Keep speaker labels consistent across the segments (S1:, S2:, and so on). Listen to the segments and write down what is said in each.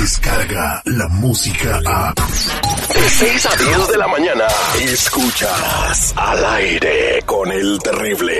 S1: llega la música a...
S2: De 6 a 10 de la mañana, escuchas al aire con el terrible.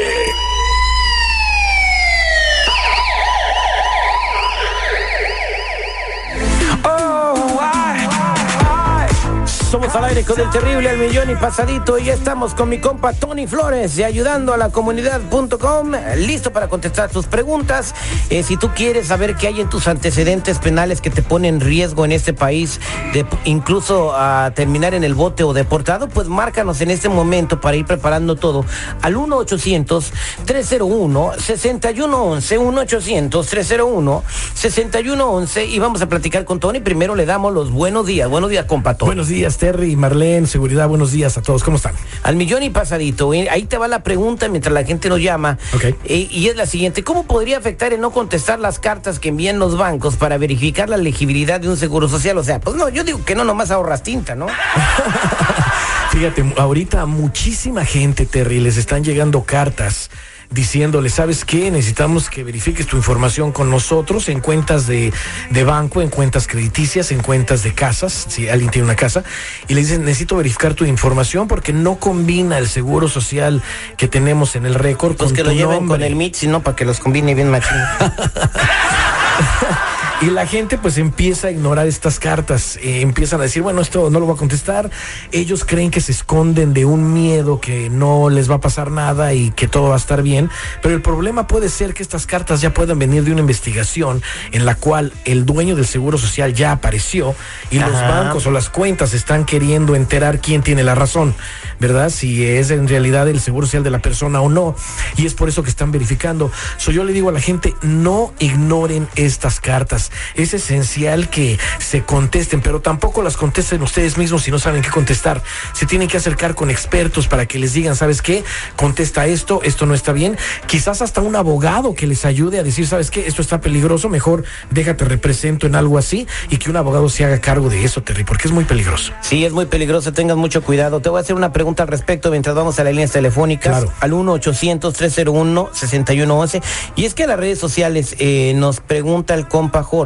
S3: Somos al aire con el terrible al millón y pasadito y ya estamos con mi compa Tony Flores de ayudando a la comunidad.com, listo para contestar tus preguntas. Eh, si tú quieres saber qué hay en tus antecedentes penales que te ponen en riesgo en este país, de incluso a terminar en el bote o deportado, pues márcanos en este momento para ir preparando todo al 1-800-301-6111, 1-800-301-6111 y vamos a platicar con Tony. Primero le damos los buenos días. Buenos días, compa Tony.
S4: Buenos días, Terry, Marlene, seguridad, buenos días a todos. ¿Cómo están?
S3: Al millón y pasadito. eh, Ahí te va la pregunta mientras la gente nos llama.
S4: Ok.
S3: Eh, y es la siguiente. ¿Cómo podría afectar el no contestar las cartas que envían los bancos para verificar la elegibilidad de un seguro social? O sea, pues no, yo digo que no nomás ahorras tinta, ¿no?
S4: Fíjate, ahorita muchísima gente, Terry, les están llegando cartas diciéndole, ¿sabes qué? Necesitamos que verifiques tu información con nosotros en cuentas de, de banco, en cuentas crediticias, en cuentas de casas, si alguien tiene una casa, y le dicen, necesito verificar tu información porque no combina el seguro social que tenemos en el récord
S3: Pues
S4: con
S3: que lo
S4: tu
S3: lleven
S4: nombre".
S3: con el MIT, sino para que los combine bien machín.
S4: Y la gente pues empieza a ignorar estas cartas, eh, empiezan a decir, bueno, esto no lo voy a contestar. Ellos creen que se esconden de un miedo que no les va a pasar nada y que todo va a estar bien. Pero el problema puede ser que estas cartas ya puedan venir de una investigación en la cual el dueño del seguro social ya apareció y los bancos o las cuentas están queriendo enterar quién tiene la razón, ¿verdad? Si es en realidad el seguro social de la persona o no. Y es por eso que están verificando. So, yo le digo a la gente, no ignoren estas cartas. Es esencial que se contesten, pero tampoco las contesten ustedes mismos si no saben qué contestar. Se tienen que acercar con expertos para que les digan, ¿sabes qué? Contesta esto, esto no está bien. Quizás hasta un abogado que les ayude a decir, ¿sabes qué? Esto está peligroso, mejor déjate represento en algo así y que un abogado se haga cargo de eso, Terry, porque es muy peligroso.
S3: Sí, es muy peligroso, tengas mucho cuidado. Te voy a hacer una pregunta al respecto mientras vamos a las líneas telefónicas.
S4: Claro.
S3: Al 1-800-301-6111. Y es que las redes sociales eh, nos pregunta el compa Jorge,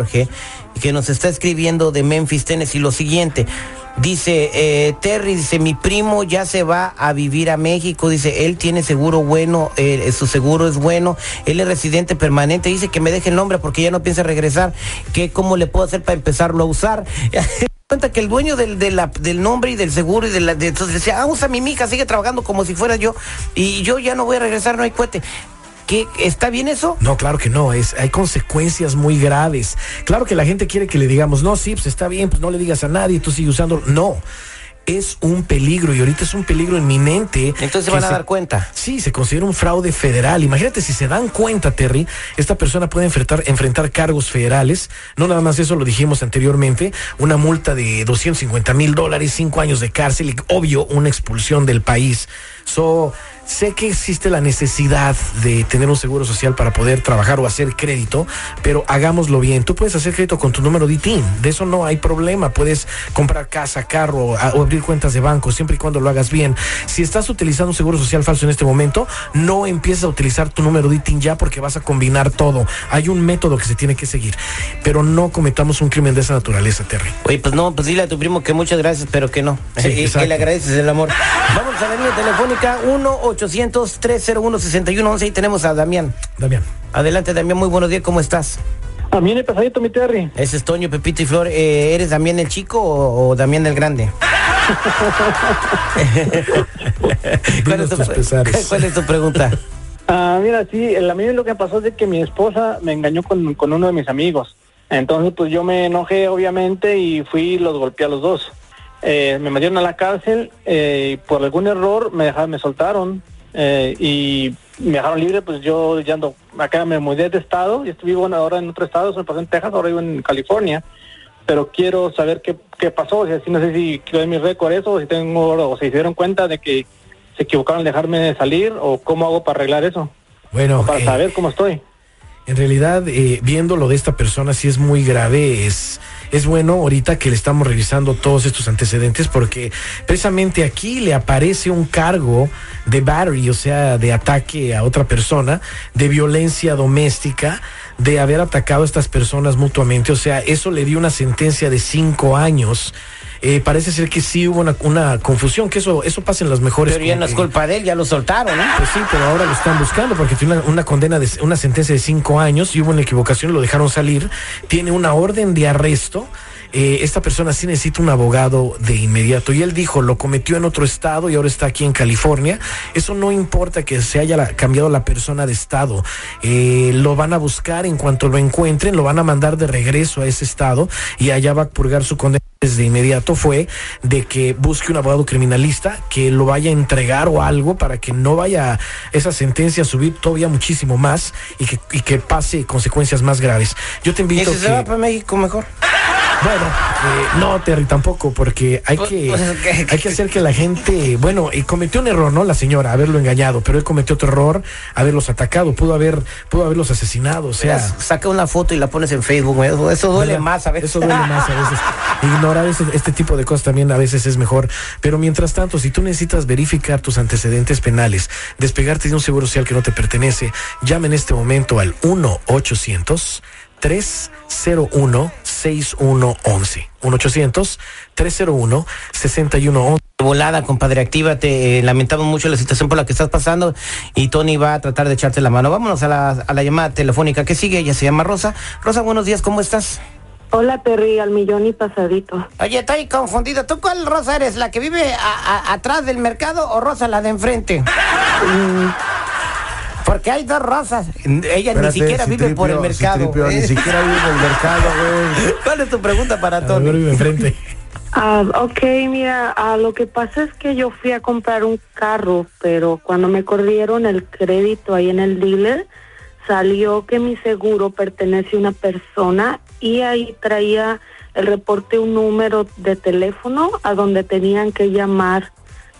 S3: que nos está escribiendo de Memphis, Tennessee, lo siguiente. Dice, eh, Terry, dice, mi primo ya se va a vivir a México, dice, él tiene seguro bueno, eh, su seguro es bueno, él es residente permanente, dice que me deje el nombre porque ya no piensa regresar, que cómo le puedo hacer para empezarlo a usar. cuenta que el dueño del, del nombre y del seguro y de la de, entonces decía, ah, usa mi mija, sigue trabajando como si fuera yo y yo ya no voy a regresar, no hay cohete. ¿Qué, ¿Está bien eso?
S4: No, claro que no, es, hay consecuencias muy graves. Claro que la gente quiere que le digamos, no, sí, pues está bien, pues no le digas a nadie, tú sigue usando. No, es un peligro y ahorita es un peligro inminente.
S3: Entonces se van a dar cuenta.
S4: Sí, se considera un fraude federal. Imagínate si se dan cuenta, Terry, esta persona puede enfrentar, enfrentar cargos federales. No nada más eso lo dijimos anteriormente, una multa de 250 mil dólares, cinco años de cárcel y obvio una expulsión del país. So, sé que existe la necesidad de tener un seguro social para poder trabajar o hacer crédito, pero hagámoslo bien. Tú puedes hacer crédito con tu número de ITIN, de eso no hay problema. Puedes comprar casa, carro a- o abrir cuentas de banco siempre y cuando lo hagas bien. Si estás utilizando un seguro social falso en este momento, no empieces a utilizar tu número de ITIN ya porque vas a combinar todo. Hay un método que se tiene que seguir, pero no cometamos un crimen de esa naturaleza, Terry.
S3: Oye, pues no, pues dile a tu primo que muchas gracias, pero que no.
S4: Sí,
S3: y que le agradeces el amor. Vamos a la línea telefónica 1-800-301-6111 y tenemos a Damián.
S4: Damián.
S3: Adelante, Damián, muy buenos días, ¿cómo estás?
S5: A mí me pasadito, mi Terry.
S3: Ese es Toño, Pepito y Flor. Eh, ¿Eres Damián el chico o, o Damián el grande? ¿Cuál, es tu,
S4: tus pesares.
S3: cuál es tu pregunta?
S5: Ah, mira, sí, el- a mí lo que pasó es de que mi esposa me engañó con, con uno de mis amigos. Entonces, pues yo me enojé, obviamente, y fui y los golpeé a los dos. Eh, me metieron a la cárcel eh, y por algún error me dejaron, me soltaron eh, y me dejaron libre. Pues yo ya ando, acá me mudé de estado y estoy vivo ahora en otro estado, me pasé en Texas, ahora vivo en California. Pero quiero saber qué, qué pasó, o sea, si no sé si quiero ver mi récord eso, o si tengo, o si se dieron cuenta de que se equivocaron al dejarme salir, o cómo hago para arreglar eso,
S4: Bueno,
S5: o para
S4: eh,
S5: saber cómo estoy.
S4: En realidad, eh, viendo lo de esta persona, sí es muy grave, es, es bueno ahorita que le estamos revisando todos estos antecedentes porque precisamente aquí le aparece un cargo de battery, o sea, de ataque a otra persona, de violencia doméstica, de haber atacado a estas personas mutuamente. O sea, eso le dio una sentencia de cinco años. Eh, parece ser que sí hubo una, una confusión, que eso, eso pasa en las mejores.
S3: Pero ya no es culpa de él, ya lo soltaron, ¿no?
S4: pues sí, pero ahora lo están buscando porque tiene una, una condena de una sentencia de cinco años y hubo una equivocación, lo dejaron salir. Tiene una orden de arresto. Eh, esta persona sí necesita un abogado de inmediato. Y él dijo, lo cometió en otro estado y ahora está aquí en California. Eso no importa que se haya la- cambiado la persona de estado. Eh, lo van a buscar en cuanto lo encuentren, lo van a mandar de regreso a ese estado y allá va a purgar su condena de inmediato fue de que busque un abogado criminalista que lo vaya a entregar o algo para que no vaya esa sentencia a subir todavía muchísimo más y que, y que pase consecuencias más graves. Yo te
S3: Y
S4: invito
S3: si se
S4: que-
S3: va para México mejor.
S4: Bueno, eh, no, Terry, tampoco, porque hay que, hay que hacer que la gente, bueno, y cometió un error, ¿no? La señora, haberlo engañado, pero él cometió otro error, haberlos atacado, pudo haber, pudo haberlos asesinado, o sea.
S3: Saca una foto y la pones en Facebook, eso, eso duele
S4: ¿verdad?
S3: más a veces.
S4: Eso duele más a veces. Ignorar ese- este tipo de cosas también a veces es mejor. Pero mientras tanto, si tú necesitas verificar tus antecedentes penales, despegarte de un seguro social que no te pertenece, llama en este momento al 1-800. 301-6111. 1-800-301-6111.
S3: Volada, compadre, actívate. Eh, lamentamos mucho la situación por la que estás pasando y Tony va a tratar de echarte la mano. Vámonos a la, a la llamada telefónica que sigue. Ella se llama Rosa. Rosa, buenos días, ¿cómo estás?
S6: Hola Terry, al millón y pasadito.
S3: Oye, estoy confundido. ¿Tú cuál Rosa eres? ¿La que vive a- a- atrás del mercado o Rosa la de enfrente?
S6: Mm,
S3: Porque hay dos Rosas. Ella ni siquiera vive por el mercado.
S7: Citripio,
S3: ¿eh?
S7: Ni siquiera vive en el mercado, güey.
S3: ¿Cuál es tu pregunta para Tony?
S4: vive enfrente.
S6: Ah, ok, mira, ah, lo que pasa es que yo fui a comprar un carro, pero cuando me corrieron el crédito ahí en el dealer, salió que mi seguro pertenece a una persona y ahí traía el reporte un número de teléfono a donde tenían que llamar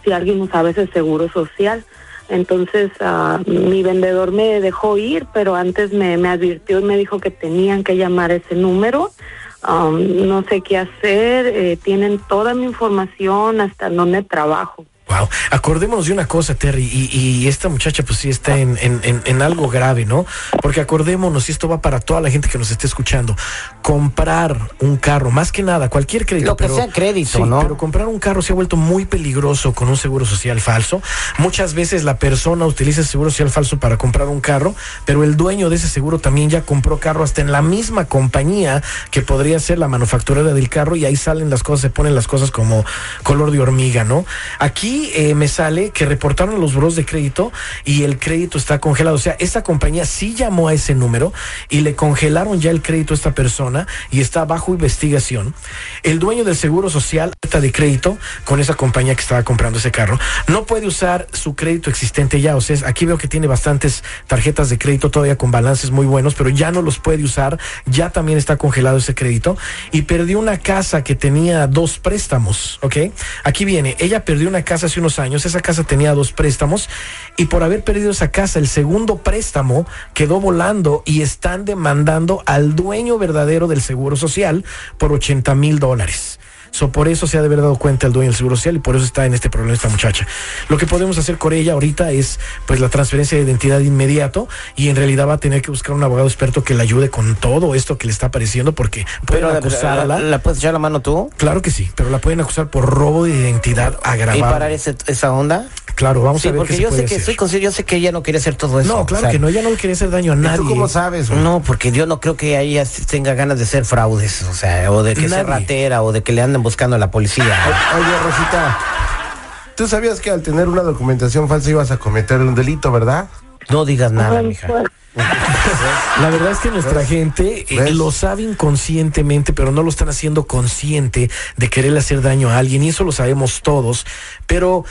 S6: si alguien usaba ese seguro social. Entonces ah, mi vendedor me dejó ir, pero antes me, me advirtió y me dijo que tenían que llamar ese número. Um, no sé qué hacer, eh, tienen toda mi información hasta donde trabajo.
S4: Wow. Acordémonos de una cosa, Terry, y, y esta muchacha pues sí está en, en- en- en algo grave, ¿no? Porque acordémonos, y esto va para toda la gente que nos esté escuchando, comprar un carro, más que nada, cualquier crédito.
S3: Lo que
S4: pero-
S3: sea crédito,
S4: sí,
S3: ¿no?
S4: Pero comprar un carro se ha vuelto muy peligroso con un seguro social falso. Muchas veces la persona utiliza el seguro social falso para comprar un carro, pero el dueño de ese seguro también ya compró carro hasta en la misma compañía que podría ser la manufacturera del carro y ahí salen las cosas, se ponen las cosas como color de hormiga, ¿no? Aquí eh, me sale que reportaron los buros de crédito y el crédito está congelado. O sea, esta compañía sí llamó a ese número y le congelaron ya el crédito a esta persona y está bajo investigación. El dueño del seguro social tarjeta de crédito con esa compañía que estaba comprando ese carro no puede usar su crédito existente ya. O sea, aquí veo que tiene bastantes tarjetas de crédito todavía con balances muy buenos, pero ya no los puede usar. Ya también está congelado ese crédito y perdió una casa que tenía dos préstamos. ¿Ok? Aquí viene. Ella perdió una casa hace unos años. Esa casa tenía dos préstamos y por haber perdido esa casa, el segundo préstamo quedó volando y están demandando al dueño verdadero del seguro social por 80 mil dólares. So, por eso se ha de haber dado cuenta el dueño del seguro social y por eso está en este problema esta muchacha. Lo que podemos hacer con ella ahorita es pues la transferencia de identidad de inmediato y en realidad va a tener que buscar un abogado experto que le ayude con todo esto que le está apareciendo porque pueden
S3: Pero
S4: acusarla.
S3: ¿la, la puedes echar la mano tú?
S4: Claro que sí, pero la pueden acusar por robo de identidad
S3: ¿Y
S4: agravado.
S3: parar ese- esa onda?
S4: Claro, vamos
S3: Sí,
S4: a ver
S3: porque
S4: qué se
S3: yo
S4: puede
S3: sé que
S4: hacer.
S3: estoy consciente, yo sé que ella no quería hacer todo eso.
S4: No, claro
S3: o sea,
S4: que no, ella no le quería hacer daño a
S7: ¿Y
S4: nadie.
S7: tú cómo sabes, güey?
S3: No, porque yo no creo que ella tenga ganas de ser fraudes, o sea, o de que sea
S4: Nadie.
S3: ratera, o de que le anden buscando a la policía.
S7: Oye, Rosita, tú sabías que al tener una documentación falsa ibas a cometer un delito, ¿verdad?
S3: No digas nada,
S6: Ay,
S3: mija.
S6: pues,
S4: La verdad es que nuestra gente eh, lo sabe inconscientemente, pero no lo están haciendo consciente de querer hacer daño a alguien, y eso lo sabemos todos. Pero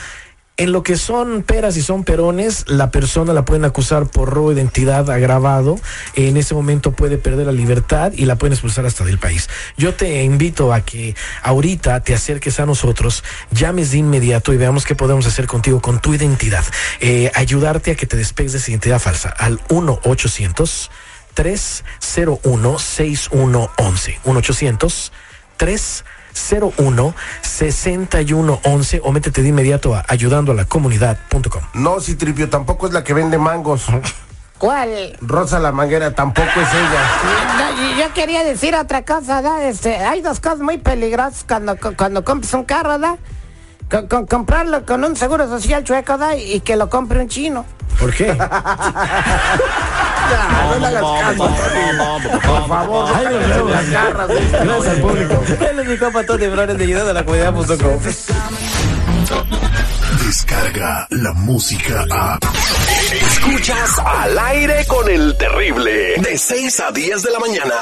S4: en lo que son peras y son perones, la persona la pueden acusar por robo de identidad agravado. En ese momento puede perder la libertad y la pueden expulsar hasta del país. Yo te invito a que ahorita te acerques a nosotros, llames de inmediato y veamos qué podemos hacer contigo con tu identidad. Eh, ayudarte a que te despegues de esa identidad falsa al 1 800 301 6111 1 800 301 6111 o métete de inmediato a ayudando a la comunidad.com.
S7: No, Citripio, tampoco es la que vende mangos.
S3: ¿Cuál?
S7: Rosa la manguera tampoco es ella.
S3: No, yo- quería decir otra cosa, ¿da? Este, hay dos cosas muy peligrosas cuando, cu- cuando compras un carro, ¿da? Con, con- comprarlo con un seguro social chueco, ¿da? Y que lo compre un chino.
S4: ¿Por qué?
S7: no le hagas caso, Tony. Por favor, no las garras de este
S4: Gracias al público.
S3: Él es mi compa Tony Flores de ayudando a la comunidad.com.
S1: Descarga la música a.
S2: Escuchas al aire con el terrible. De 6 a 10 de la mañana.